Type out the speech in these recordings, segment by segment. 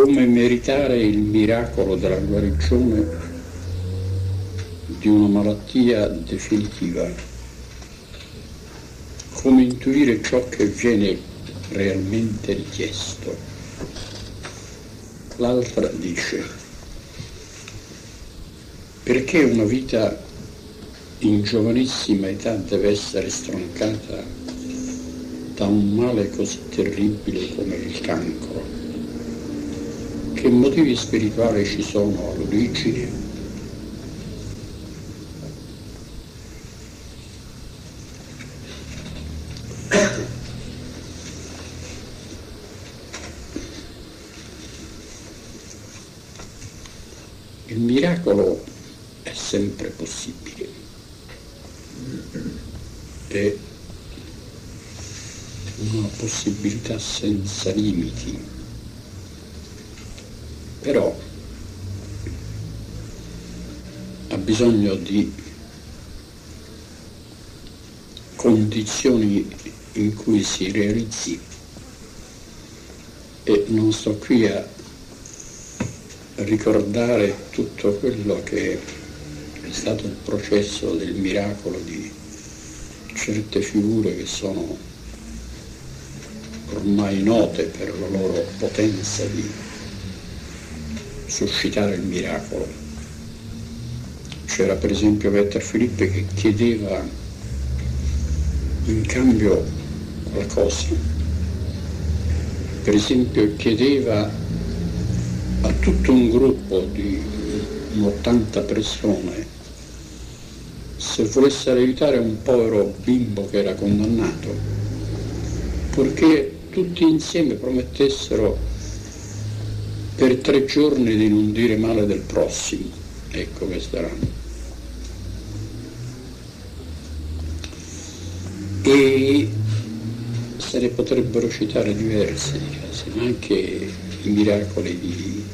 come meritare il miracolo della guarigione di una malattia definitiva, come intuire ciò che viene realmente richiesto. L'altra dice, perché una vita in giovanissima età deve essere stroncata da un male così terribile come il cancro? Che motivi spirituali ci sono all'origine? Il miracolo è sempre possibile è una possibilità senza limiti, però ha bisogno di condizioni in cui si realizzi e non sto qui a ricordare tutto quello che è stato il processo del miracolo di certe figure che sono ormai note per la loro potenza di suscitare il miracolo. C'era per esempio Peter Filippe che chiedeva in cambio qualcosa. Per esempio chiedeva a tutto un gruppo di 80 persone se volessero aiutare un povero bimbo che era condannato, purché tutti insieme promettessero per tre giorni di non dire male del prossimo. Ecco questa era. E se ne potrebbero citare diversi casi, ma anche i miracoli di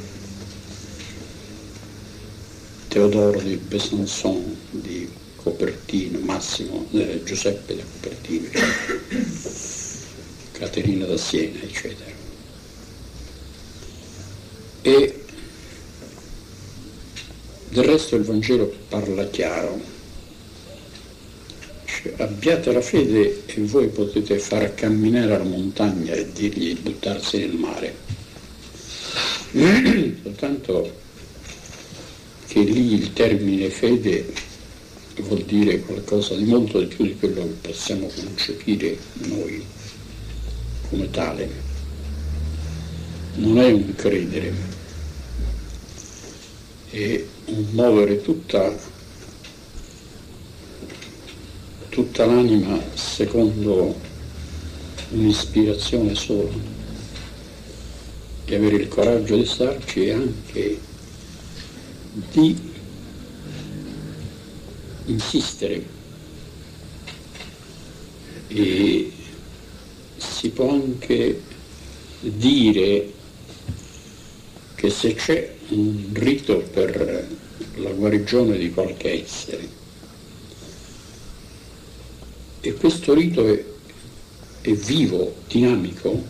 Teodoro di Besançon, di Copertino, Massimo, eh, Giuseppe da Copertino, Caterina da Siena, eccetera. E del resto il Vangelo parla chiaro. Cioè, abbiate la fede e voi potete far camminare la montagna e dirgli di buttarsi nel mare. Soltanto che lì il termine fede vuol dire qualcosa di molto di più di quello che possiamo concepire noi come tale. Non è un credere, è un muovere tutta, tutta l'anima secondo un'ispirazione sola. E avere il coraggio di starci e anche di insistere. E si può anche dire che se c'è un rito per la guarigione di qualche essere e questo rito è, è vivo, dinamico,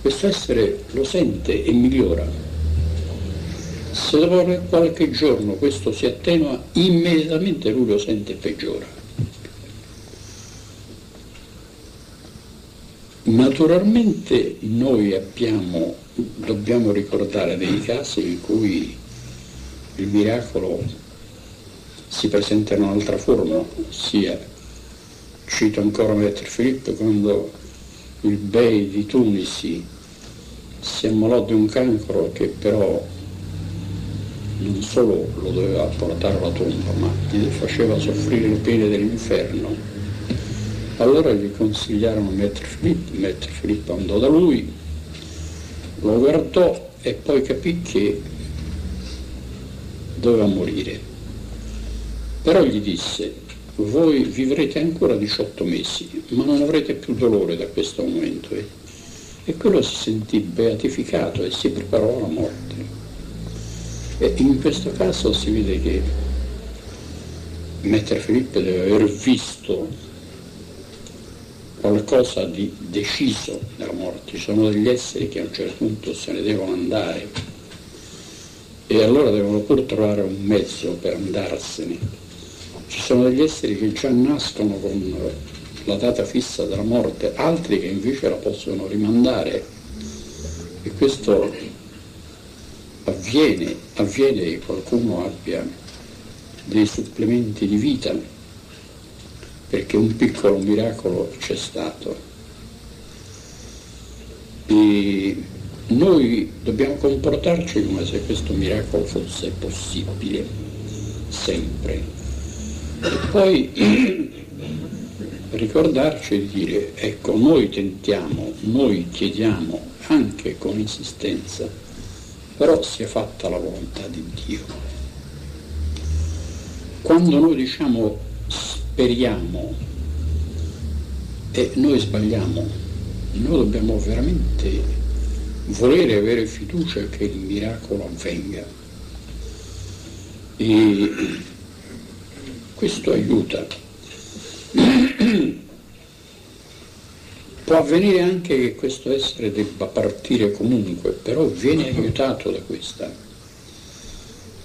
questo essere lo sente e migliora se dopo qualche giorno questo si attenua, immediatamente lui lo sente e peggiora. Naturalmente noi abbiamo, dobbiamo ricordare dei casi in cui il miracolo si presenta in un'altra forma, sia, cito ancora Maître Filippo, quando il Bey di Tunisi si ammalò di un cancro che però non solo lo doveva portare alla tomba, ma gli faceva soffrire le pene dell'inferno. Allora gli consigliarono Maître Philippe, Maître Philippe andò da lui, lo guardò e poi capì che doveva morire. Però gli disse, voi vivrete ancora 18 mesi, ma non avrete più dolore da questo momento. E quello si sentì beatificato e si preparò alla morte. E in questo caso si vede che Maître Filippo deve aver visto qualcosa di deciso nella morte, ci sono degli esseri che a un certo punto se ne devono andare e allora devono pur trovare un mezzo per andarsene. Ci sono degli esseri che già nascono con la data fissa della morte, altri che invece la possono rimandare e questo avviene, avviene che qualcuno abbia dei supplementi di vita perché un piccolo miracolo c'è stato. E noi dobbiamo comportarci come se questo miracolo fosse possibile, sempre. E poi ricordarci di dire, ecco, noi tentiamo, noi chiediamo anche con insistenza, però sia fatta la volontà di Dio. Quando noi diciamo speriamo e noi sbagliamo, noi dobbiamo veramente volere avere fiducia che il miracolo avvenga. E questo aiuta. Può avvenire anche che questo essere debba partire comunque, però viene aiutato da questa,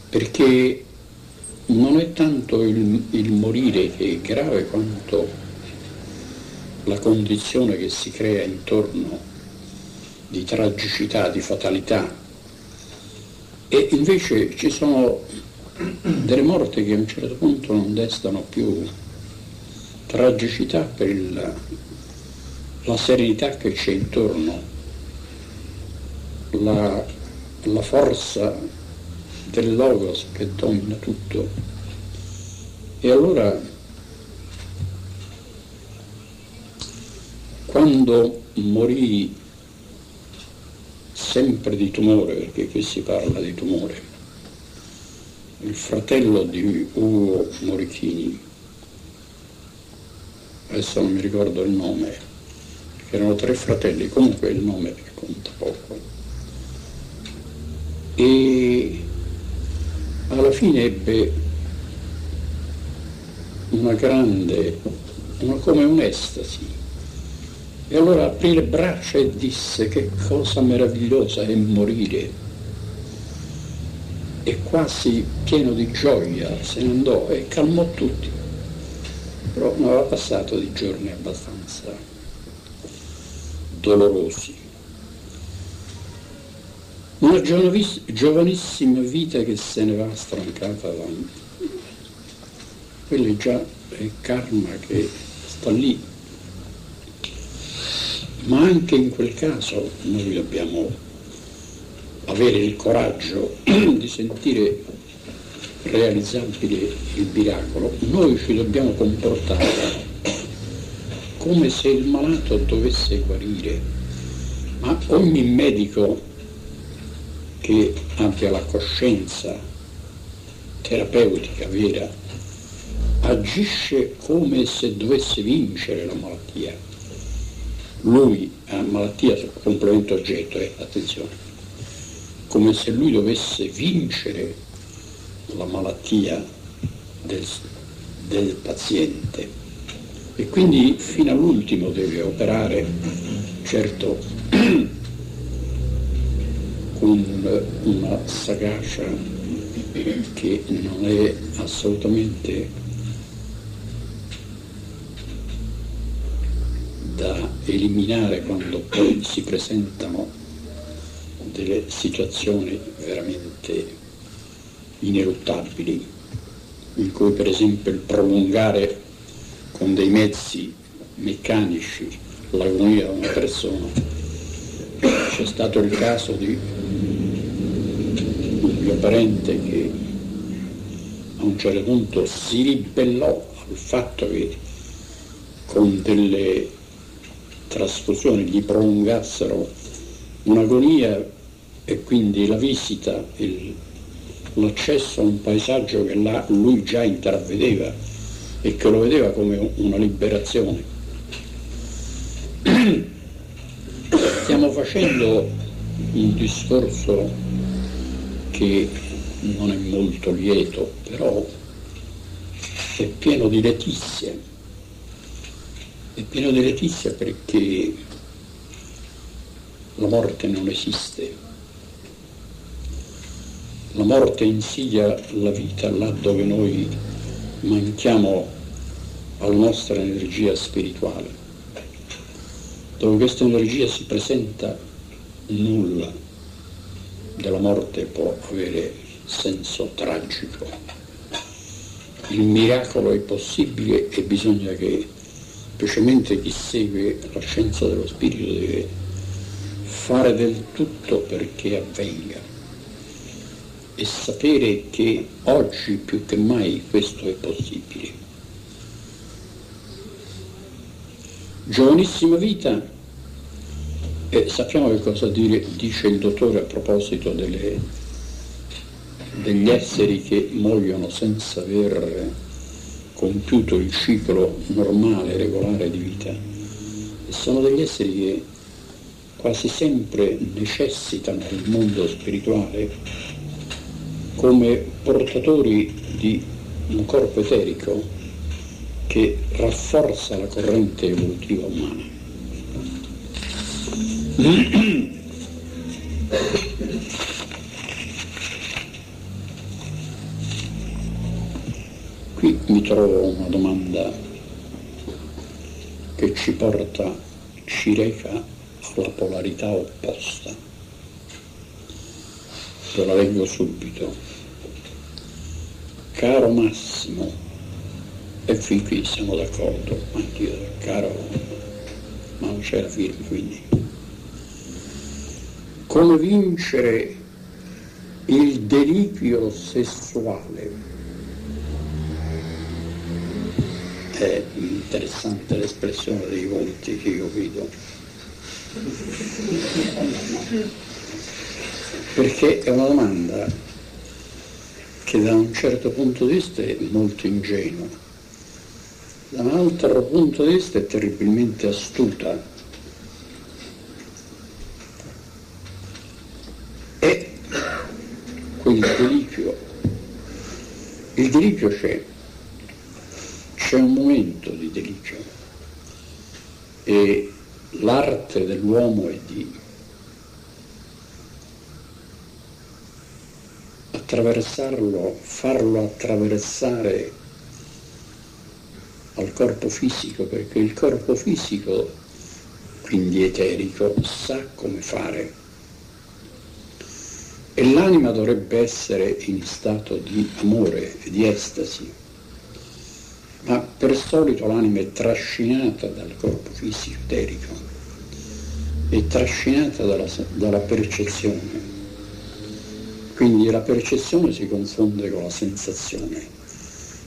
perché non è tanto il, il morire che è grave quanto la condizione che si crea intorno di tragicità, di fatalità. E invece ci sono delle morti che a un certo punto non destano più tragicità per il, la serenità che c'è intorno, la, la forza del logos che domina tutto. E allora, quando morì sempre di tumore, perché qui si parla di tumore, il fratello di Ugo Morichini, adesso non mi ricordo il nome, perché erano tre fratelli, comunque il nome conta poco. E alla fine ebbe una grande, una, come un'estasi. E allora aprì le braccia e disse che cosa meravigliosa è morire. E quasi pieno di gioia se ne andò e calmò tutti. Però non aveva passato di giorni abbastanza dolorosi. Una giovanissima vita che se ne va strancata avanti. Quello già il karma che sta lì. Ma anche in quel caso noi dobbiamo avere il coraggio di sentire realizzabile il miracolo. Noi ci dobbiamo comportare come se il malato dovesse guarire, ma ogni medico che abbia la coscienza terapeutica vera, agisce come se dovesse vincere la malattia. Lui ha malattia sul complemento oggetto, eh, attenzione, come se lui dovesse vincere la malattia del, del paziente. E quindi fino all'ultimo deve operare, certo con una sagacia che non è assolutamente da eliminare quando poi si presentano delle situazioni veramente ineluttabili, in cui per esempio il prolungare con dei mezzi meccanici l'agonia di una persona. C'è stato il caso di mio parente che a un certo punto si ribellò al fatto che con delle trasfusioni gli prolungassero un'agonia e quindi la visita, il, l'accesso a un paesaggio che là lui già intravedeva e che lo vedeva come una liberazione. Stiamo facendo un discorso che non è molto lieto, però è pieno di letizia. è pieno di letizia perché la morte non esiste. La morte insidia la vita là dove noi manchiamo alla nostra energia spirituale, dove questa energia si presenta nulla della morte può avere senso tragico. Il miracolo è possibile e bisogna che, specialmente chi segue la scienza dello spirito, deve fare del tutto perché avvenga e sapere che oggi più che mai questo è possibile. Giovanissima vita, e sappiamo che cosa dire, dice il dottore a proposito delle, degli esseri che muoiono senza aver compiuto il ciclo normale, regolare di vita. Sono degli esseri che quasi sempre necessitano del mondo spirituale come portatori di un corpo eterico che rafforza la corrente evolutiva umana. Qui mi trovo una domanda che ci porta, ci reca alla polarità opposta. Te la leggo subito. Caro Massimo, e fin qui siamo d'accordo, anch'io, caro, ma non c'è la firma quindi come vincere il deliquio sessuale. È interessante l'espressione dei volti che io vedo. Perché è una domanda che da un certo punto di vista è molto ingenua, da un altro punto di vista è terribilmente astuta. Quindi il deliquio, il deliquio c'è, c'è un momento di deliquio e l'arte dell'uomo è di attraversarlo, farlo attraversare al corpo fisico, perché il corpo fisico, quindi eterico, sa come fare. E l'anima dovrebbe essere in stato di amore e di estasi, ma per solito l'anima è trascinata dal corpo fisico eterico, è trascinata dalla, dalla percezione, quindi la percezione si confonde con la sensazione.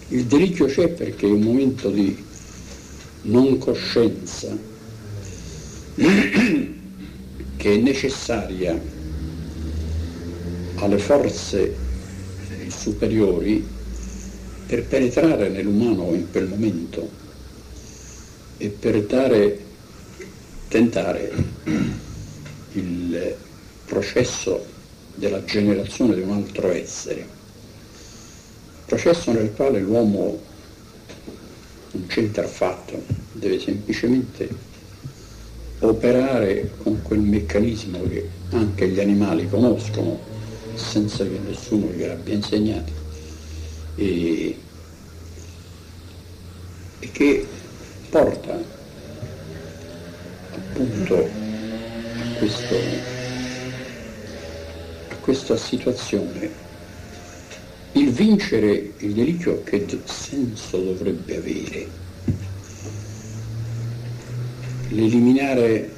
Il deliquio c'è perché è un momento di non coscienza che è necessaria alle forze superiori per penetrare nell'umano in quel momento e per dare, tentare il processo della generazione di un altro essere, processo nel quale l'uomo non c'entra affatto, deve semplicemente operare con quel meccanismo che anche gli animali conoscono, senza che nessuno gliel'abbia insegnato e, e che porta appunto a, questo, questa situazione. Il vincere il deliquio che senso dovrebbe avere? L'eliminare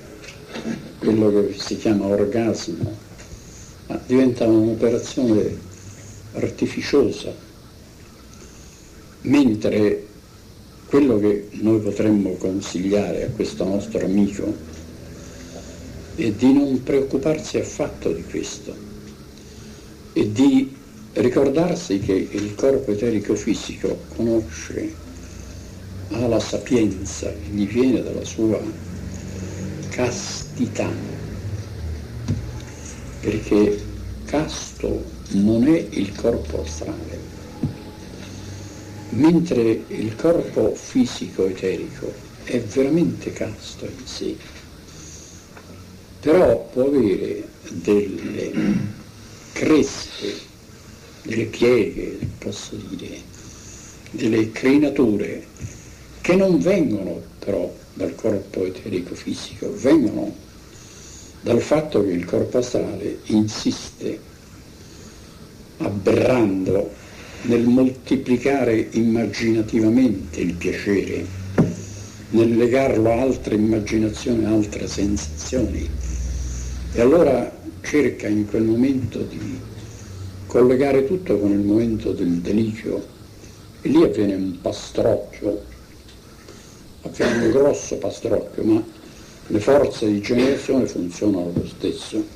quello che si chiama orgasmo diventa un'operazione artificiosa, mentre quello che noi potremmo consigliare a questo nostro amico è di non preoccuparsi affatto di questo e di ricordarsi che il corpo eterico fisico conosce, ha la sapienza che gli viene dalla sua castità perché casto non è il corpo astrale, mentre il corpo fisico eterico è veramente casto in sé, però può avere delle crespe, delle pieghe, posso dire, delle crenature che non vengono però dal corpo eterico fisico, vengono dal fatto che il corpo astrale insiste aberrando nel moltiplicare immaginativamente il piacere, nel legarlo a altre immaginazioni, a altre sensazioni. E allora cerca in quel momento di collegare tutto con il momento del delicio e lì avviene un pastrocchio, avviene un grosso pastrocchio, ma le forze di generazione funzionano lo stesso.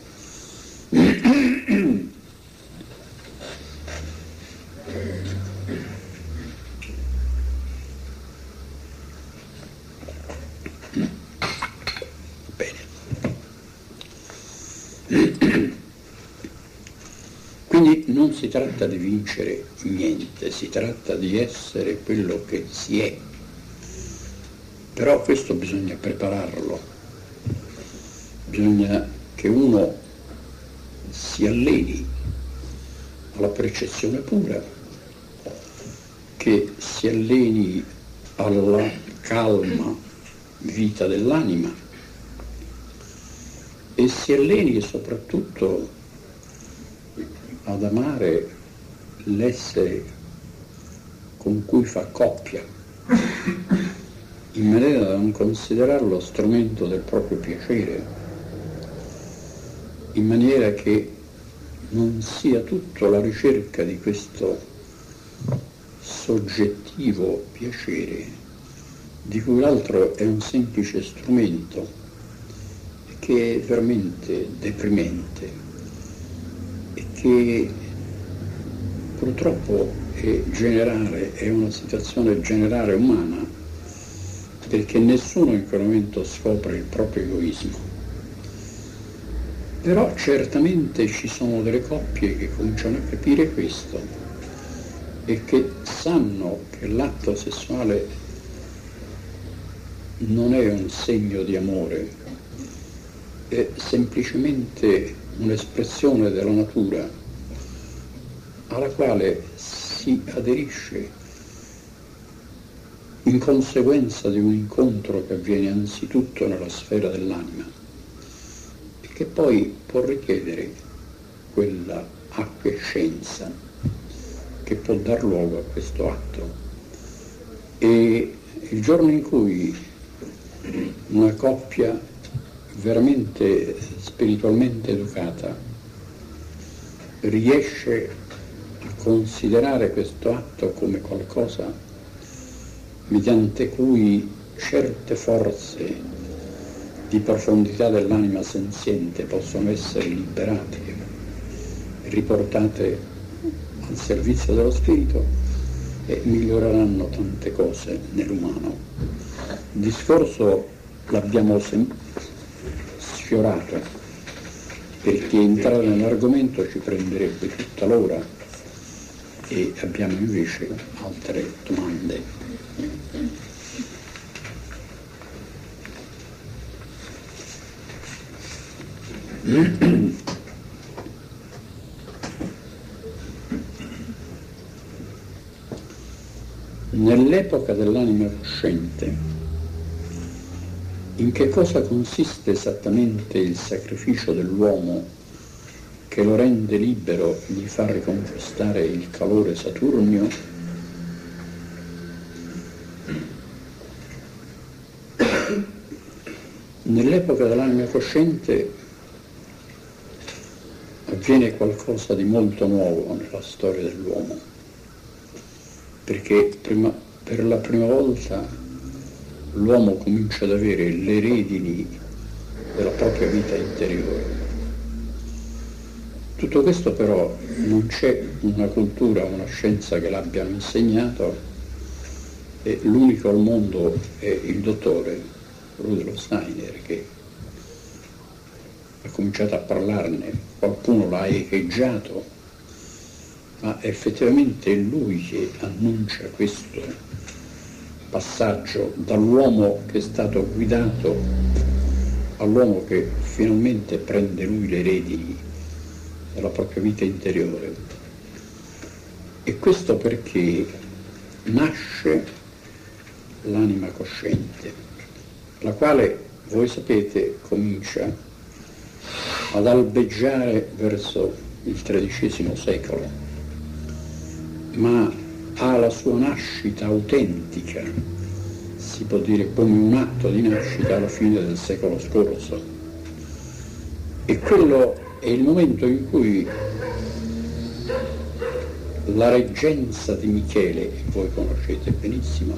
Quindi non si tratta di vincere niente, si tratta di essere quello che si è. Però questo bisogna prepararlo, bisogna che uno si alleni alla percezione pura, che si alleni alla calma vita dell'anima e si alleni soprattutto ad amare l'essere con cui fa coppia, in maniera da non considerarlo strumento del proprio piacere, in maniera che non sia tutto la ricerca di questo soggettivo piacere, di cui l'altro è un semplice strumento, che è veramente deprimente che purtroppo è generale, è una situazione generale umana, perché nessuno in quel momento scopre il proprio egoismo. Però certamente ci sono delle coppie che cominciano a capire questo e che sanno che l'atto sessuale non è un segno di amore, è semplicemente un'espressione della natura alla quale si aderisce in conseguenza di un incontro che avviene anzitutto nella sfera dell'anima e che poi può richiedere quella acquiescenza che può dar luogo a questo atto. E il giorno in cui una coppia veramente spiritualmente educata riesce a considerare questo atto come qualcosa mediante cui certe forze di profondità dell'anima senziente possono essere liberate riportate al servizio dello spirito e miglioreranno tante cose nell'umano. Il discorso l'abbiamo sempre sfiorato, perché entrare nell'argomento ci prenderebbe tutta l'ora e abbiamo invece altre domande. Nell'epoca dell'anima cosciente, in che cosa consiste esattamente il sacrificio dell'uomo che lo rende libero di far riconquistare il calore saturnio? Nell'epoca dell'anima cosciente avviene qualcosa di molto nuovo nella storia dell'uomo, perché prima, per la prima volta l'uomo comincia ad avere le redini della propria vita interiore. Tutto questo però non c'è una cultura, una scienza che l'abbiano insegnato e l'unico al mondo è il dottore Rudolf Steiner che ha cominciato a parlarne, qualcuno l'ha echeggiato, ma effettivamente è lui che annuncia questo passaggio dall'uomo che è stato guidato all'uomo che finalmente prende lui le redini della propria vita interiore. E questo perché nasce l'anima cosciente, la quale, voi sapete, comincia ad albeggiare verso il XIII secolo, ma ha la sua nascita autentica, si può dire come un atto di nascita alla fine del secolo scorso. E quello è il momento in cui la reggenza di Michele, che voi conoscete benissimo,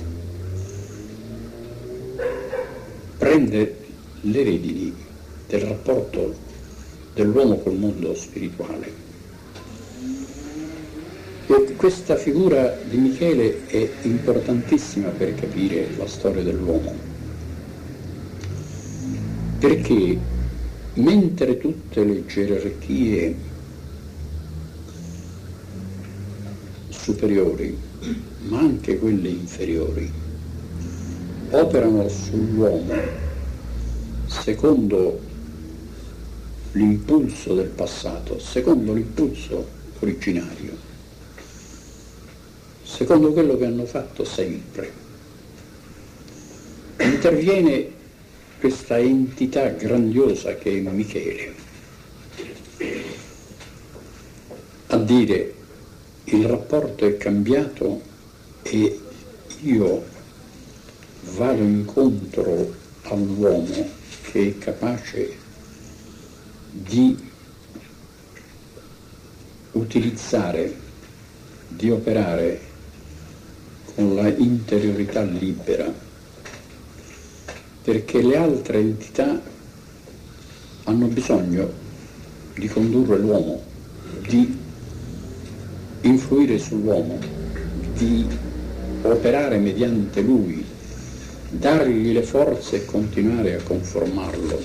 prende le redini del rapporto dell'uomo col mondo spirituale questa figura di Michele è importantissima per capire la storia dell'uomo, perché mentre tutte le gerarchie superiori, ma anche quelle inferiori, operano sull'uomo secondo l'impulso del passato, secondo l'impulso originario secondo quello che hanno fatto sempre. Interviene questa entità grandiosa che è Michele a dire il rapporto è cambiato e io vado incontro all'uomo che è capace di utilizzare, di operare con la interiorità libera, perché le altre entità hanno bisogno di condurre l'uomo, di influire sull'uomo, di operare mediante lui, dargli le forze e continuare a conformarlo.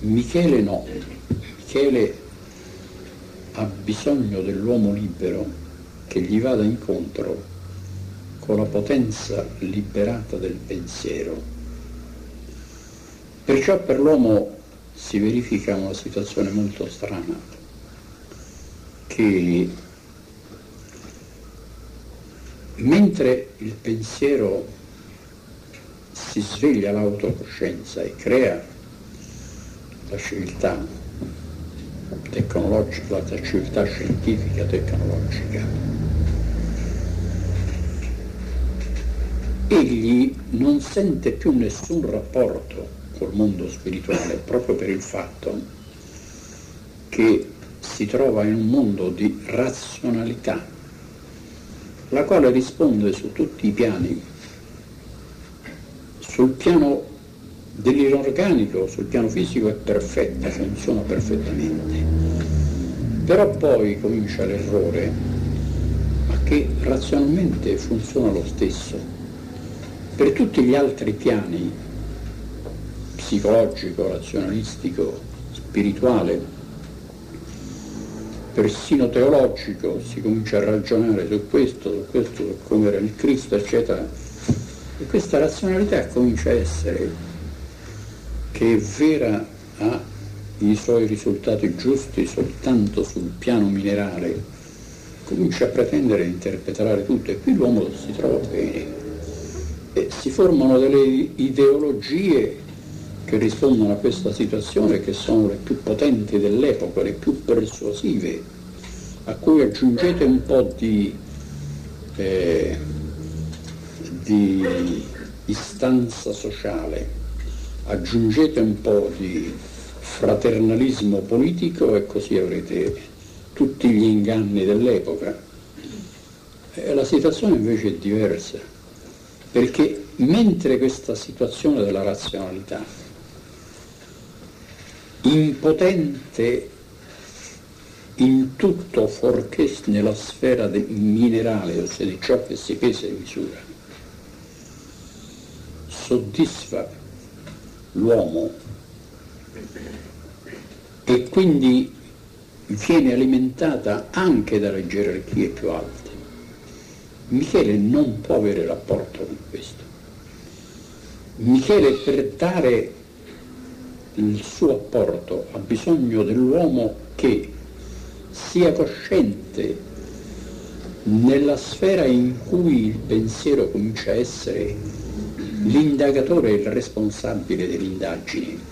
Michele no, Michele ha bisogno dell'uomo libero che gli vada incontro con la potenza liberata del pensiero. Perciò per l'uomo si verifica una situazione molto strana, che mentre il pensiero si sveglia l'autocoscienza e crea la civiltà tecnologica, la civiltà scientifica tecnologica, egli non sente più nessun rapporto col mondo spirituale proprio per il fatto che si trova in un mondo di razionalità, la quale risponde su tutti i piani, sul piano dell'inorganico, sul piano fisico è perfetta, funziona perfettamente, però poi comincia l'errore, ma che razionalmente funziona lo stesso per tutti gli altri piani, psicologico, razionalistico, spirituale, persino teologico, si comincia a ragionare su questo, su questo, su come era il Cristo, eccetera. E questa razionalità comincia a essere, che è vera, ha i suoi risultati giusti soltanto sul piano minerale, comincia a pretendere di interpretare tutto e qui l'uomo si trova bene e si formano delle ideologie che rispondono a questa situazione che sono le più potenti dell'epoca, le più persuasive, a cui aggiungete un po' di, eh, di istanza sociale, aggiungete un po' di fraternalismo politico e così avrete tutti gli inganni dell'epoca. E la situazione invece è diversa perché mentre questa situazione della razionalità, impotente in tutto fuorché nella sfera minerale, ossia di ciò che si pesa e misura, soddisfa l'uomo e quindi viene alimentata anche dalle gerarchie più alte Michele non può avere rapporto con questo. Michele per dare il suo apporto ha bisogno dell'uomo che sia cosciente nella sfera in cui il pensiero comincia a essere l'indagatore e il responsabile dell'indagine.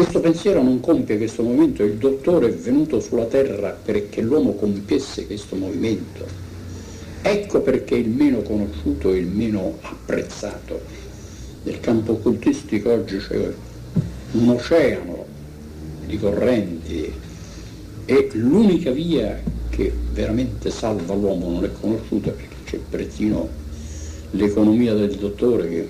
Questo pensiero non compie questo movimento, il dottore è venuto sulla terra perché l'uomo compiesse questo movimento. Ecco perché il meno conosciuto e il meno apprezzato. Nel campo occultistico oggi c'è un oceano di correnti e l'unica via che veramente salva l'uomo non è conosciuta perché c'è persino l'economia del dottore che,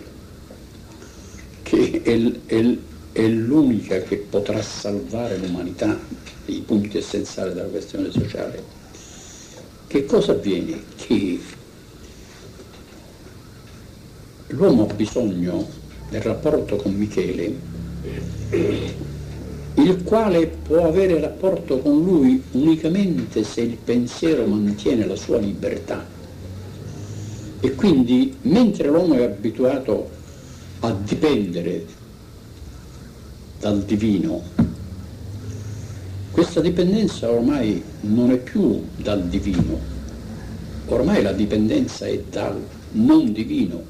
che è, è, è l'unica che potrà salvare l'umanità, i punti essenziali della questione sociale. Che cosa avviene? Che l'uomo ha bisogno del rapporto con Michele il quale può avere rapporto con lui unicamente se il pensiero mantiene la sua libertà. E quindi mentre l'uomo è abituato a dipendere dal divino, questa dipendenza ormai non è più dal divino, ormai la dipendenza è dal non divino,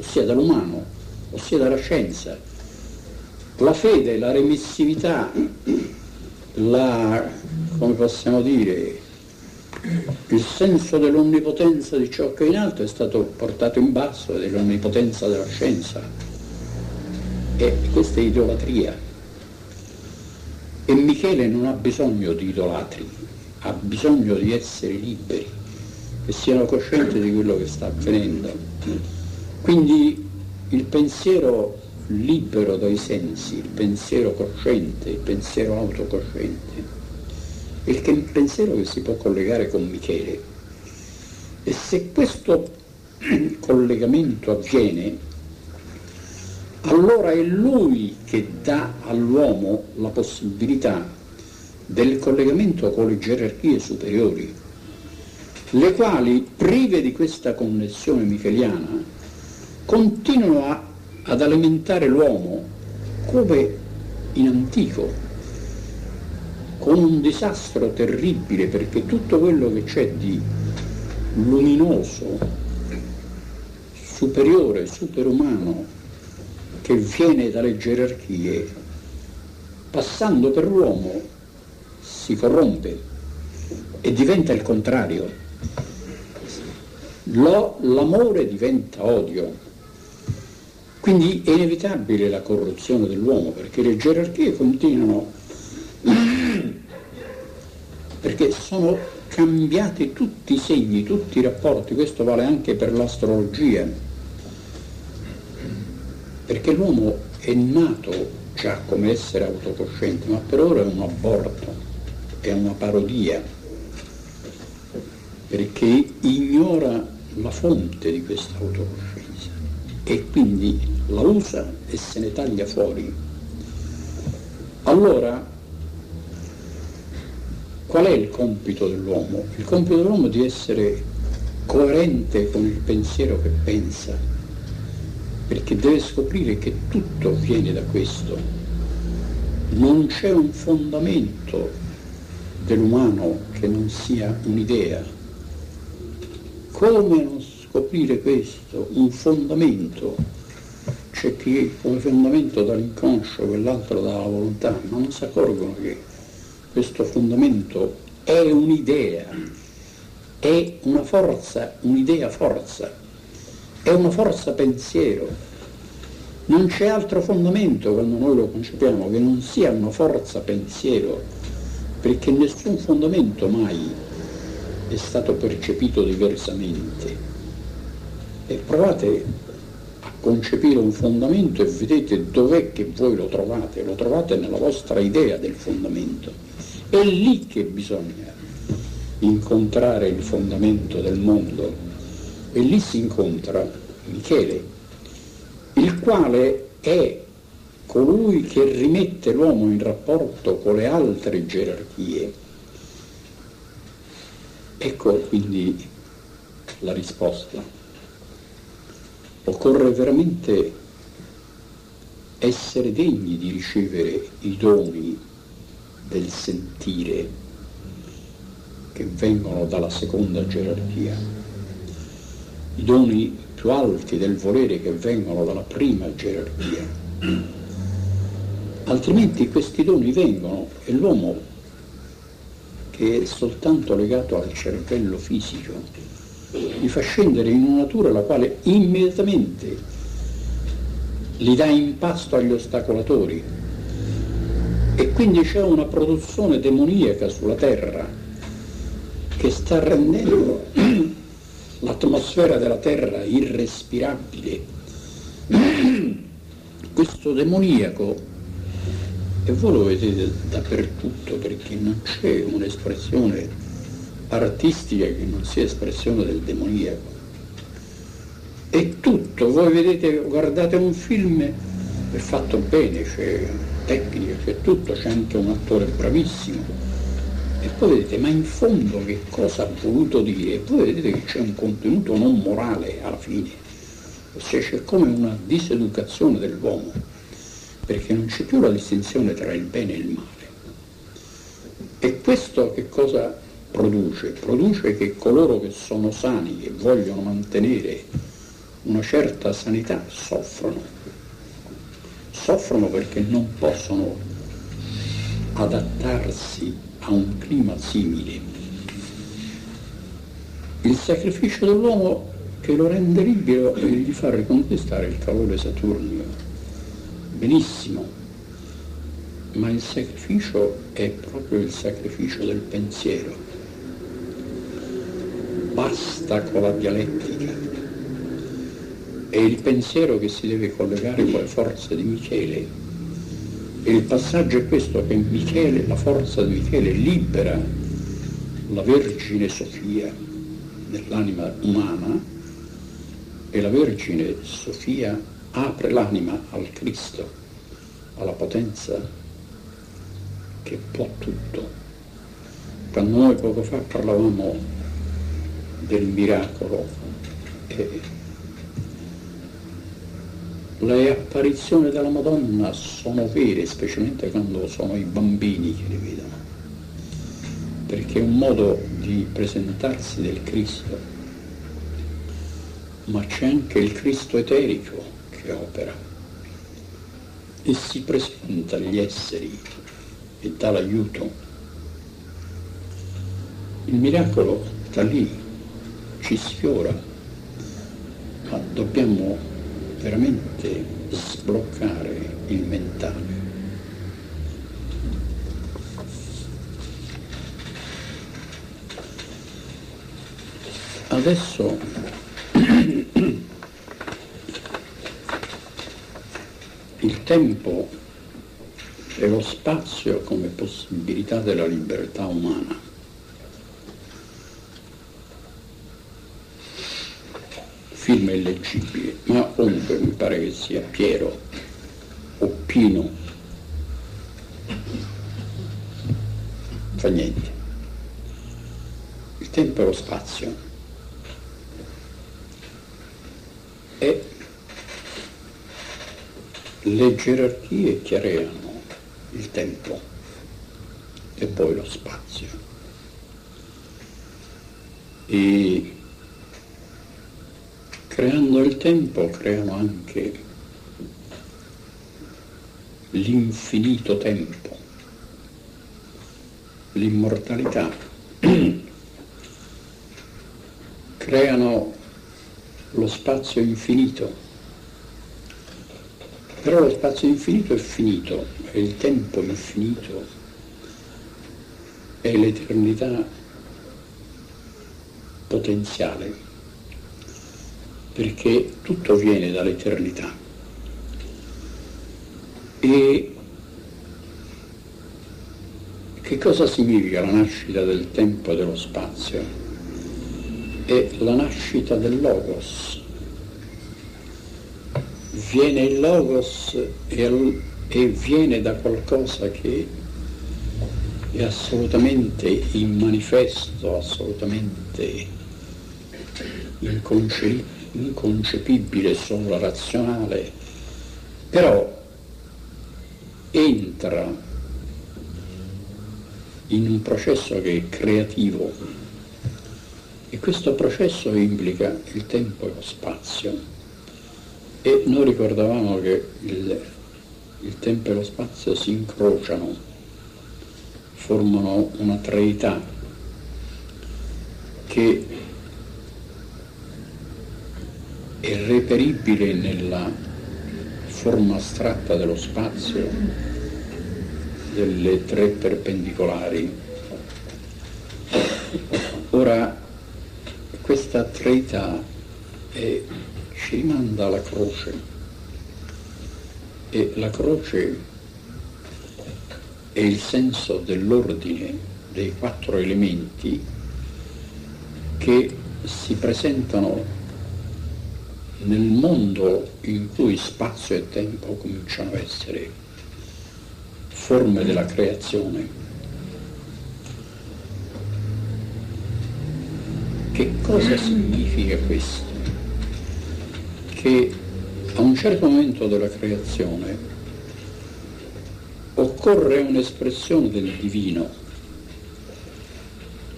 ossia dall'umano, ossia dalla scienza, la fede, la remissività, la, come possiamo dire, il senso dell'onnipotenza di ciò che è in alto è stato portato in basso, dell'onnipotenza della scienza. E questa è idolatria. E Michele non ha bisogno di idolatri, ha bisogno di essere liberi, che siano coscienti di quello che sta avvenendo. Quindi il pensiero libero dai sensi, il pensiero cosciente, il pensiero autocosciente, è il pensiero che si può collegare con Michele. E se questo collegamento avviene, allora è lui che dà all'uomo la possibilità del collegamento con le gerarchie superiori, le quali, prive di questa connessione micheliana, continuano a ad alimentare l'uomo come in antico, con un disastro terribile perché tutto quello che c'è di luminoso, superiore, superumano, che viene dalle gerarchie, passando per l'uomo si corrompe e diventa il contrario. L'amore diventa odio, quindi è inevitabile la corruzione dell'uomo perché le gerarchie continuano, perché sono cambiati tutti i segni, tutti i rapporti, questo vale anche per l'astrologia, perché l'uomo è nato già come essere autocosciente, ma per ora è un aborto, è una parodia, perché ignora la fonte di questa autocoscienza e quindi la usa e se ne taglia fuori. Allora, qual è il compito dell'uomo? Il compito dell'uomo è di essere coerente con il pensiero che pensa, perché deve scoprire che tutto viene da questo. Non c'è un fondamento dell'umano che non sia un'idea. Come non scoprire questo, un fondamento, c'è chi come fondamento dà l'inconscio, quell'altro dà la volontà, ma non si accorgono che questo fondamento è un'idea, è una forza, un'idea forza, è una forza pensiero. Non c'è altro fondamento quando noi lo concepiamo che non sia una forza pensiero, perché nessun fondamento mai è stato percepito diversamente e provate a concepire un fondamento e vedete dov'è che voi lo trovate, lo trovate nella vostra idea del fondamento. È lì che bisogna incontrare il fondamento del mondo e lì si incontra Michele, il quale è colui che rimette l'uomo in rapporto con le altre gerarchie Ecco quindi la risposta. Occorre veramente essere degni di ricevere i doni del sentire che vengono dalla seconda gerarchia, i doni più alti del volere che vengono dalla prima gerarchia. Altrimenti questi doni vengono e l'uomo che è soltanto legato al cervello fisico li fa scendere in una natura la quale immediatamente li dà in pasto agli ostacolatori e quindi c'è una produzione demoniaca sulla terra che sta rendendo l'atmosfera della terra irrespirabile. Questo demoniaco, e voi lo vedete dappertutto perché non c'è un'espressione artistica che non sia espressione del demoniaco è tutto, voi vedete, guardate un film, è fatto bene, c'è tecnica, c'è tutto, c'è anche un attore bravissimo. E poi vedete, ma in fondo che cosa ha voluto dire? E poi vedete che c'è un contenuto non morale alla fine, ossia c'è come una diseducazione dell'uomo, perché non c'è più la distinzione tra il bene e il male. E questo che cosa produce? Produce che coloro che sono sani e vogliono mantenere una certa sanità soffrono, soffrono perché non possono adattarsi a un clima simile. Il sacrificio dell'uomo che lo rende libero e gli fa riconquistare il calore saturnio. Benissimo, ma il sacrificio è proprio il sacrificio del pensiero. Basta con la dialettica è il pensiero che si deve collegare con le forze di Michele. E il passaggio è questo, che Michele, la forza di Michele libera la Vergine Sofia nell'anima umana e la Vergine Sofia apre l'anima al Cristo, alla potenza che può tutto. Quando noi poco fa parlavamo del miracolo, eh, le apparizioni della Madonna sono vere, specialmente quando sono i bambini che le vedono, perché è un modo di presentarsi del Cristo, ma c'è anche il Cristo eterico che opera. E si presenta agli esseri e dà l'aiuto. Il miracolo da lì ci sfiora, ma dobbiamo veramente sbloccare il mentale. Adesso il tempo e lo spazio come possibilità della libertà umana film illeggibile, ma comunque mi pare che sia Piero o Pino. Fa niente. Il tempo e lo spazio. E le gerarchie chiareano il tempo e poi lo spazio. E creando il tempo creano anche l'infinito tempo, l'immortalità, creano lo spazio infinito, però lo spazio infinito è finito, è il tempo infinito, è l'eternità potenziale perché tutto viene dall'eternità. E che cosa significa la nascita del tempo e dello spazio? È la nascita del Logos. Viene il Logos e, e viene da qualcosa che è assolutamente in manifesto, assolutamente inconce- inconcepibile, solo razionale, però entra in un processo che è creativo. E questo processo implica il tempo e lo spazio. E noi ricordavamo che il, il tempo e lo spazio si incrociano, formano una treità che è reperibile nella forma astratta dello spazio delle tre perpendicolari. Ora, questa treità è, ci rimanda alla croce e la croce è il senso dell'ordine dei quattro elementi che si presentano nel mondo in cui spazio e tempo cominciano a essere forme della creazione. Che cosa significa questo? Che a un certo momento della creazione occorre un'espressione del divino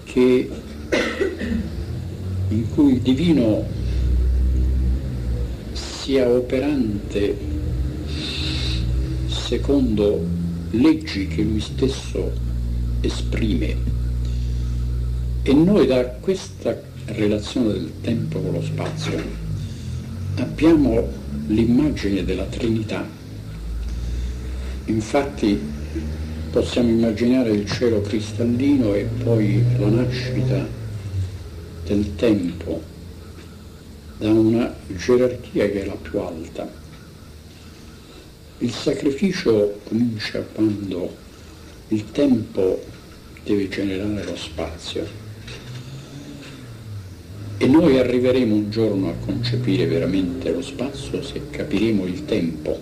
che, in cui il divino sia operante secondo leggi che lui stesso esprime e noi da questa relazione del tempo con lo spazio abbiamo l'immagine della Trinità. Infatti possiamo immaginare il cielo cristallino e poi la nascita del tempo da una gerarchia che è la più alta. Il sacrificio comincia quando il tempo deve generare lo spazio. E noi arriveremo un giorno a concepire veramente lo spazio se capiremo il tempo.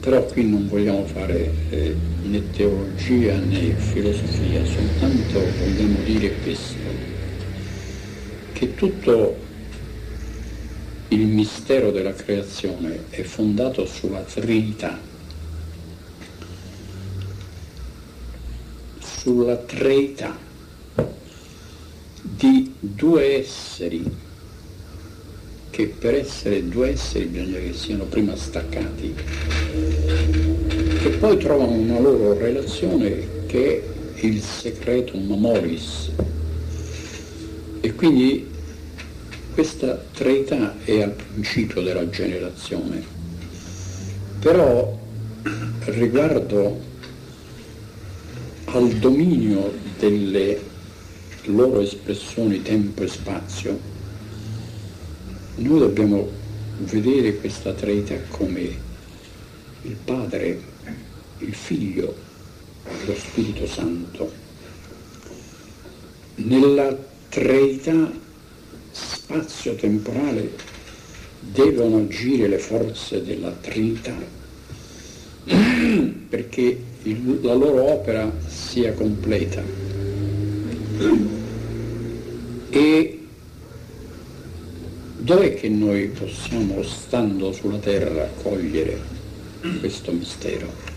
Però qui non vogliamo fare eh, né teologia né filosofia, soltanto vogliamo dire questo, che tutto il mistero della creazione è fondato sulla Trinità, sulla Trinità di due esseri che per essere due esseri bisogna che siano prima staccati, che poi trovano una loro relazione che è il secretum amoris. E quindi questa treità è al principio della generazione, però riguardo al dominio delle loro espressioni tempo e spazio, noi dobbiamo vedere questa treità come il Padre, il Figlio, lo Spirito Santo. Nella treità spazio-temporale devono agire le forze della Trinità perché il, la loro opera sia completa. E dov'è che noi possiamo, stando sulla terra, cogliere questo mistero?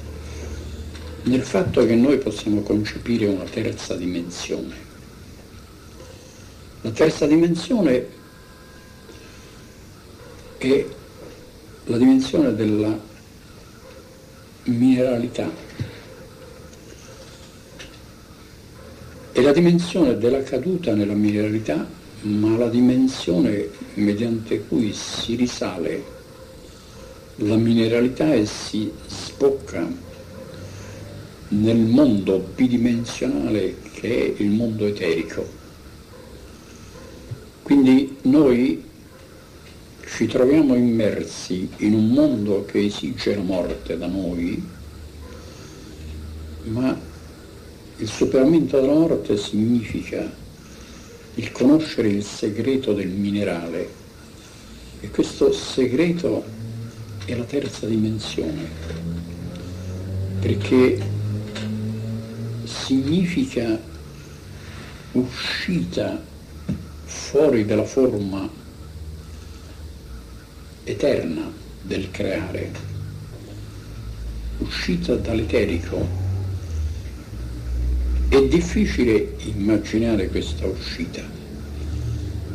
Nel fatto che noi possiamo concepire una terza dimensione. La terza dimensione è la dimensione della mineralità è la dimensione della caduta nella mineralità, ma la dimensione mediante cui si risale la mineralità e si sbocca nel mondo bidimensionale che è il mondo eterico. Quindi noi ci troviamo immersi in un mondo che esige la morte da noi, ma il superamento della morte significa il conoscere il segreto del minerale. E questo segreto è la terza dimensione, perché significa uscita fuori dalla forma eterna del creare, uscita dall'eterico. È difficile immaginare questa uscita,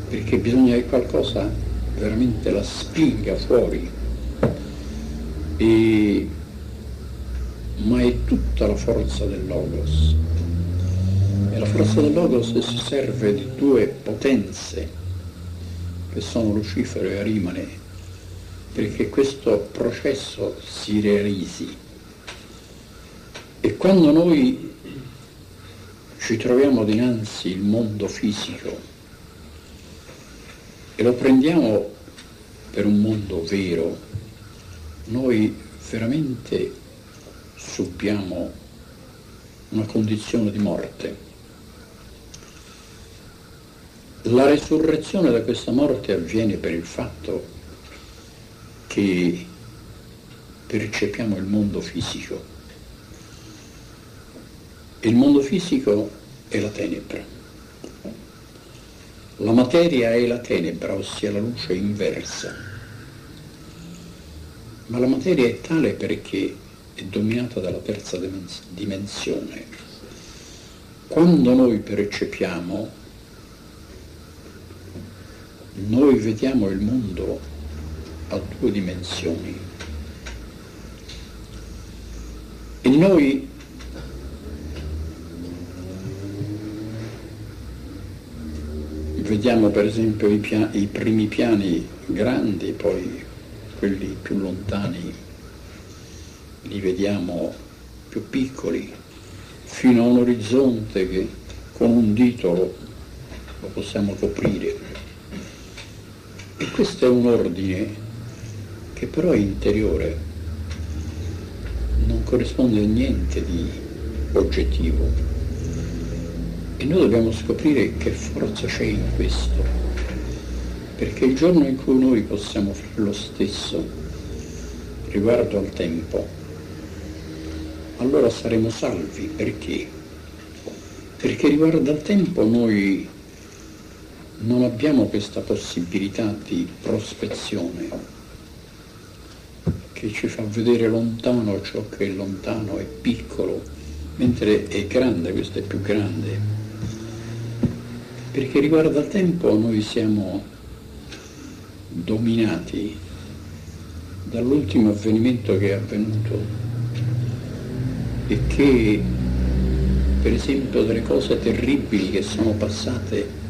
perché bisogna che qualcosa veramente la spinga fuori. E ma è tutta la forza del Logos. E la forza del Logos si serve di due potenze, che sono Lucifero e Arimane, perché questo processo si realizzi. E quando noi ci troviamo dinanzi il mondo fisico e lo prendiamo per un mondo vero, noi veramente subiamo una condizione di morte. La resurrezione da questa morte avviene per il fatto che percepiamo il mondo fisico. Il mondo fisico è la tenebra. La materia è la tenebra, ossia la luce inversa. Ma la materia è tale perché è dominata dalla terza dimensione. Quando noi percepiamo, noi vediamo il mondo a due dimensioni e noi vediamo per esempio i, pia- i primi piani grandi, poi quelli più lontani li vediamo più piccoli, fino a un orizzonte che con un dito lo, possiamo coprire. E questo è un ordine che però è interiore, non corrisponde a niente di oggettivo. E noi dobbiamo scoprire che forza c'è in questo, perché il giorno in cui noi possiamo fare lo stesso riguardo al tempo, allora saremo salvi. Perché? Perché riguardo al tempo noi non abbiamo questa possibilità di prospezione che ci fa vedere lontano ciò che è lontano, è piccolo, mentre è grande, questo è più grande. Perché riguardo al tempo noi siamo dominati dall'ultimo avvenimento che è avvenuto e che per esempio delle cose terribili che sono passate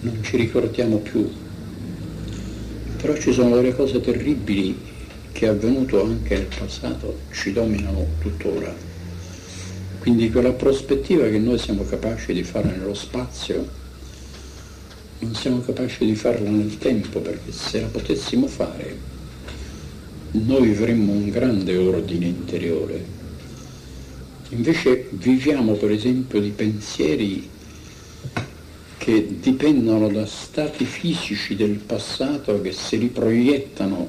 non ci ricordiamo più, però ci sono delle cose terribili che è avvenuto anche nel passato, ci dominano tuttora. Quindi quella prospettiva che noi siamo capaci di fare nello spazio, non siamo capaci di farla nel tempo, perché se la potessimo fare noi avremmo un grande ordine interiore. Invece viviamo per esempio di pensieri che dipendono da stati fisici del passato che si riproiettano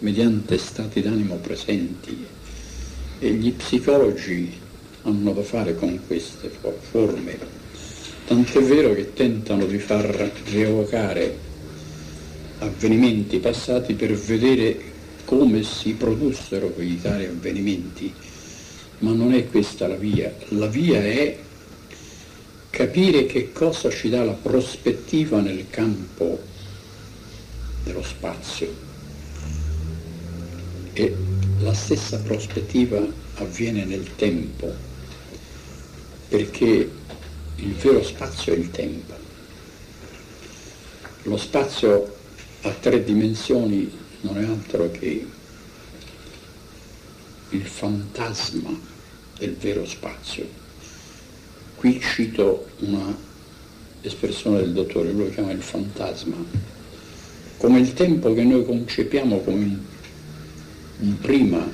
mediante stati d'animo presenti e gli psicologi hanno da fare con queste forme. Tant'è vero che tentano di far rievocare avvenimenti passati per vedere come si produssero quei tali avvenimenti, ma non è questa la via. La via è capire che cosa ci dà la prospettiva nel campo dello spazio. E la stessa prospettiva avviene nel tempo, perché il vero spazio è il tempo. Lo spazio a tre dimensioni non è altro che il fantasma del vero spazio. Qui cito una espressione del dottore, lui lo chiama il fantasma, come il tempo che noi concepiamo come un, un prima,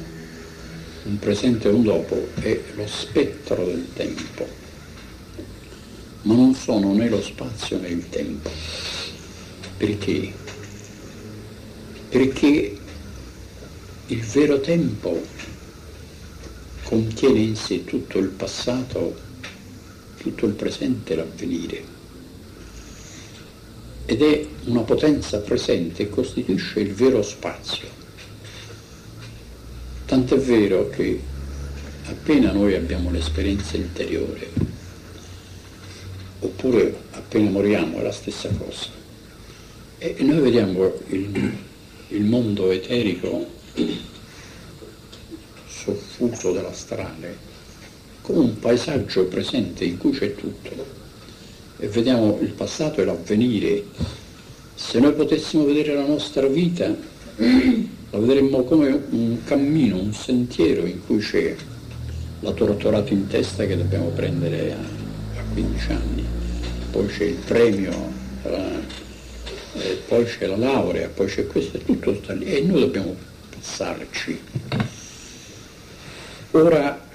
un presente e un dopo, è lo spettro del tempo, ma non sono né lo spazio né il tempo. Perché? perché il vero tempo contiene in sé tutto il passato, tutto il presente e l'avvenire. Ed è una potenza presente e costituisce il vero spazio. Tant'è vero che appena noi abbiamo l'esperienza interiore, oppure appena moriamo è la stessa cosa, e noi vediamo il, il mondo eterico soffuso dalla strade come un paesaggio presente in cui c'è tutto e vediamo il passato e l'avvenire. Se noi potessimo vedere la nostra vita, la vedremmo come un cammino, un sentiero in cui c'è la torturata in testa che dobbiamo prendere a, a 15 anni, poi c'è il premio, la, poi c'è la laurea, poi c'è questo tutto sta lì e noi dobbiamo passarci. Ora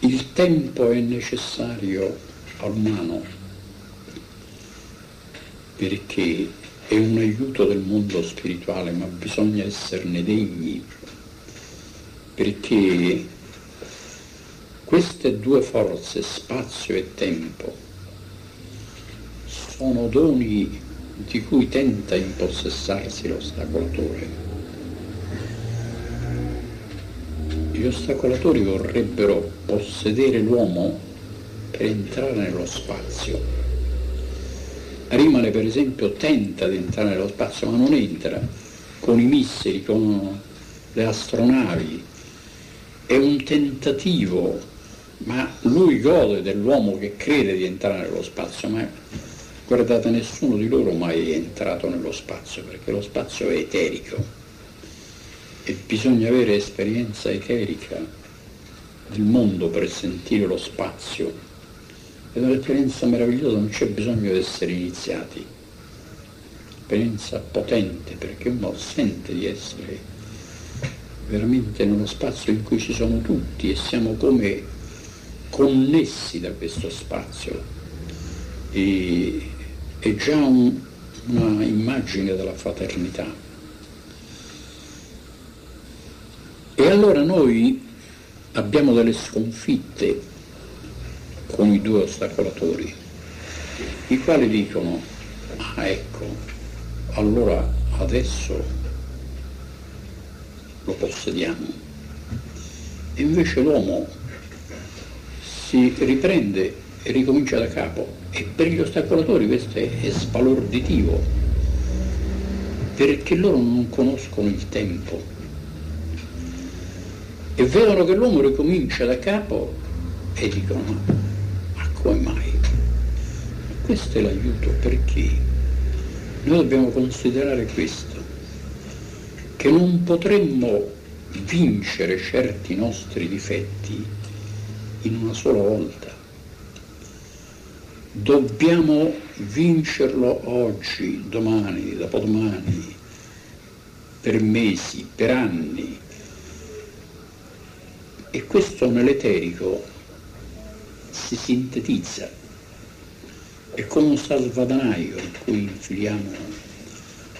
il tempo è necessario all'umano perché è un aiuto del mondo spirituale, ma bisogna esserne degni, perché queste due forze, spazio e tempo, sono doni di cui tenta impossessarsi l'ostacolatore. Gli ostacolatori vorrebbero possedere l'uomo per entrare nello spazio. Rimane per esempio tenta di entrare nello spazio ma non entra con i missili, con le astronavi. È un tentativo, ma lui gode dell'uomo che crede di entrare nello spazio, ma guardate nessuno di loro mai è entrato nello spazio perché lo spazio è eterico e bisogna avere esperienza eterica del mondo per sentire lo spazio. È un'esperienza meravigliosa, non c'è bisogno di essere iniziati. Esperienza potente perché uno sente di essere veramente nello spazio in cui ci sono tutti e siamo come connessi da questo spazio. E, è già un, una immagine della fraternità. E allora noi abbiamo delle sconfitte con i due ostacolatori, i quali dicono, ah ecco, allora adesso lo possediamo. E invece l'uomo si riprende e ricomincia da capo e per gli ostacolatori questo è, è sbalorditivo, perché loro non conoscono il tempo e vedono che l'uomo ricomincia da capo e dicono ma come mai? Questo è l'aiuto perché noi dobbiamo considerare questo, che non potremmo vincere certi nostri difetti in una sola volta. Dobbiamo vincerlo oggi, domani, dopodomani, per mesi, per anni, e questo nell'eterico si sintetizza, è come un salvadanaio in cui infiliamo.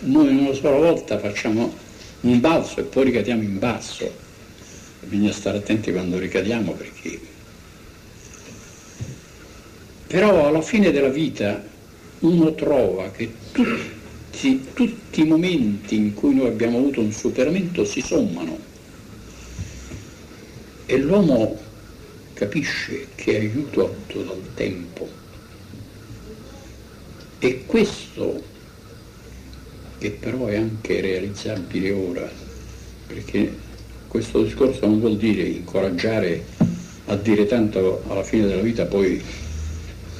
Noi una sola volta facciamo un balzo e poi ricadiamo in basso. Bisogna stare attenti quando ricadiamo perché... Però alla fine della vita uno trova che tutti, tutti i momenti in cui noi abbiamo avuto un superamento si sommano e l'uomo capisce che è aiuto dal tempo. E questo, che però è anche realizzabile ora, perché questo discorso non vuol dire incoraggiare a dire tanto alla fine della vita poi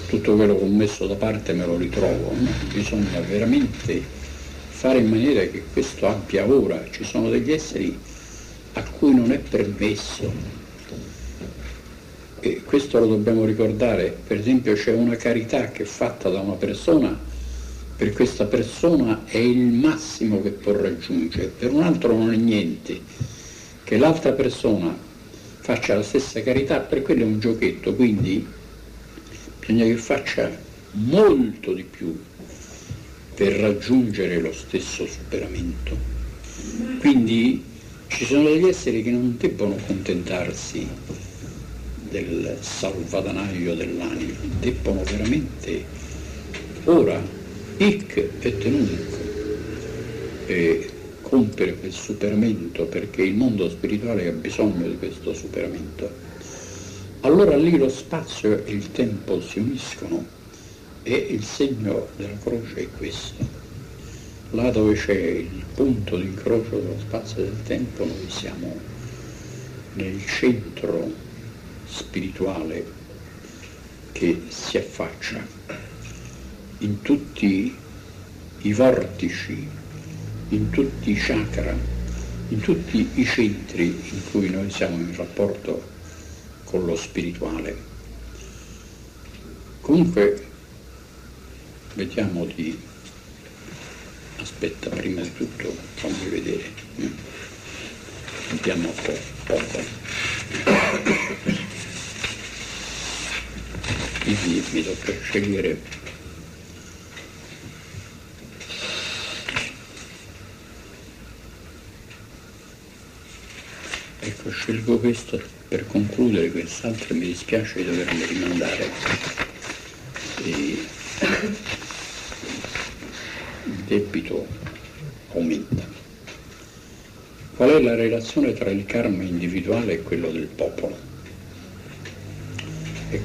tutto quello che ho messo da parte me lo ritrovo, no? bisogna veramente fare in maniera che questo abbia ora, ci sono degli esseri a cui non è permesso e questo lo dobbiamo ricordare, per esempio c'è una carità che è fatta da una persona, per questa persona è il massimo che può raggiungere, per un altro non è niente, che l'altra persona faccia la stessa carità, per quello è un giochetto, quindi bisogna che faccia molto di più per raggiungere lo stesso superamento. Quindi ci sono degli esseri che non debbono contentarsi del salvadanaio dell'anima, debbono veramente ora, hic et nunc, e compiere quel superamento perché il mondo spirituale ha bisogno di questo superamento. Allora lì lo spazio e il tempo si uniscono e il segno della croce è questo. Là dove c'è il punto di incrocio dello spazio e del tempo noi siamo nel centro spirituale che si affaccia in tutti i vortici in tutti i chakra, in tutti i centri in cui noi siamo in rapporto con lo spirituale. Comunque vediamo di... aspetta, prima di tutto fammi vedere. Vediamo un po'. Mi tocca scegliere Ecco, scelgo questo per concludere, quest'altro mi dispiace di dovermi rimandare. E il debito aumenta. Qual è la relazione tra il karma individuale e quello del popolo?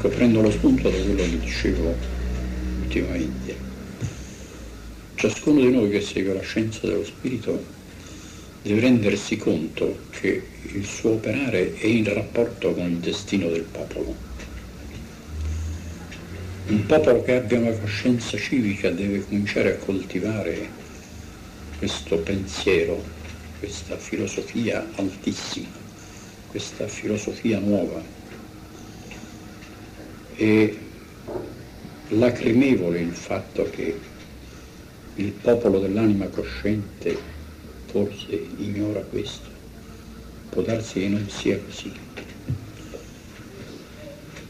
Ecco, prendo lo spunto da quello che dicevo ultimamente. Ciascuno di noi che segue la scienza dello spirito deve rendersi conto che il suo operare è in rapporto con il destino del popolo. Un popolo che abbia una coscienza civica deve cominciare a coltivare questo pensiero, questa filosofia altissima, questa filosofia nuova. È lacrimevole il fatto che il popolo dell'anima cosciente forse ignora questo, può darsi che non sia così.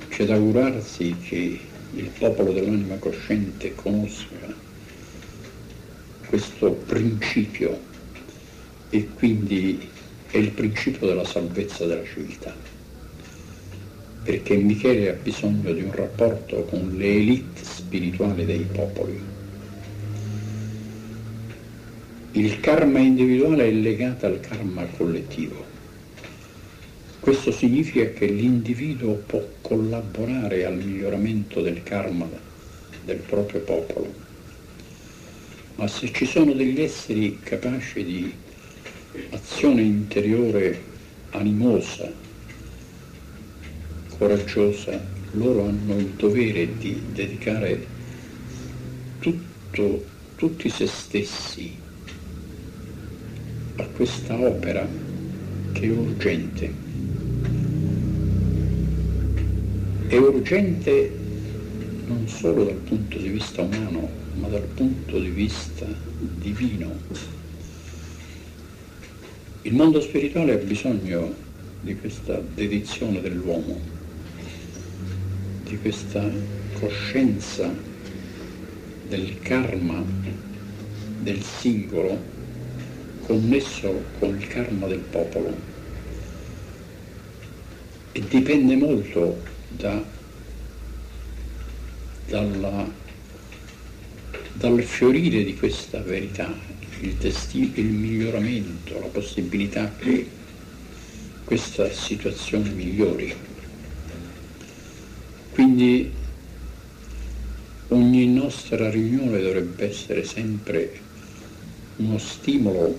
C'è da augurarsi che il popolo dell'anima cosciente conosca questo principio e quindi è il principio della salvezza della civiltà. Perché Michele ha bisogno di un rapporto con le elite spirituali dei popoli il karma individuale è legato al karma collettivo. Questo significa che l'individuo può collaborare al miglioramento del karma del proprio popolo. Ma se ci sono degli esseri capaci di azione interiore animosa, coraggiosa, loro hanno il dovere di dedicare tutto, tutti se stessi a questa opera che è urgente. È urgente non solo dal punto di vista umano, ma dal punto di vista divino. Il mondo spirituale ha bisogno di questa dedizione dell'uomo, di questa coscienza del karma del singolo connesso con il karma del popolo e dipende molto da, dalla, dal fiorire di questa verità, il, destino, il miglioramento, la possibilità che questa situazione migliori. Quindi ogni nostra riunione dovrebbe essere sempre uno stimolo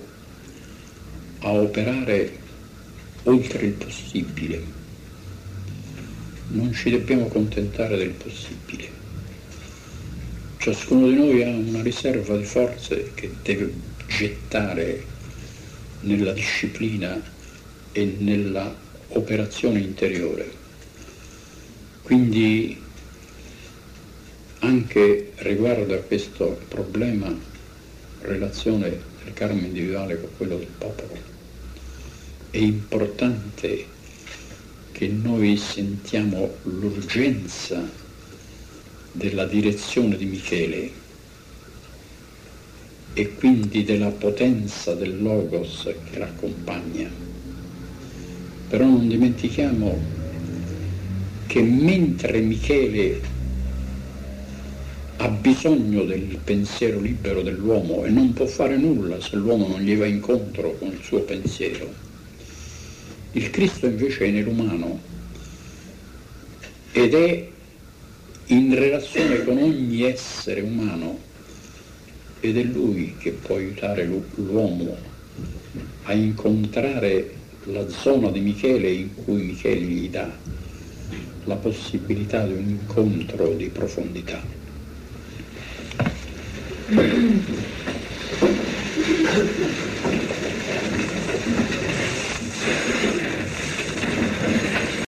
a operare oltre il possibile. Non ci dobbiamo contentare del possibile. Ciascuno di noi ha una riserva di forze che deve gettare nella disciplina e nella operazione interiore. Quindi anche riguardo a questo problema, relazione del karma individuale con quello del popolo, è importante che noi sentiamo l'urgenza della direzione di Michele e quindi della potenza del Logos che l'accompagna. Però non dimentichiamo che mentre Michele ha bisogno del pensiero libero dell'uomo e non può fare nulla se l'uomo non gli va incontro con il suo pensiero, il Cristo invece è nell'umano ed è in relazione con ogni essere umano ed è lui che può aiutare l'uomo a incontrare la zona di Michele in cui Michele gli dà la possibilità di un incontro di profondità.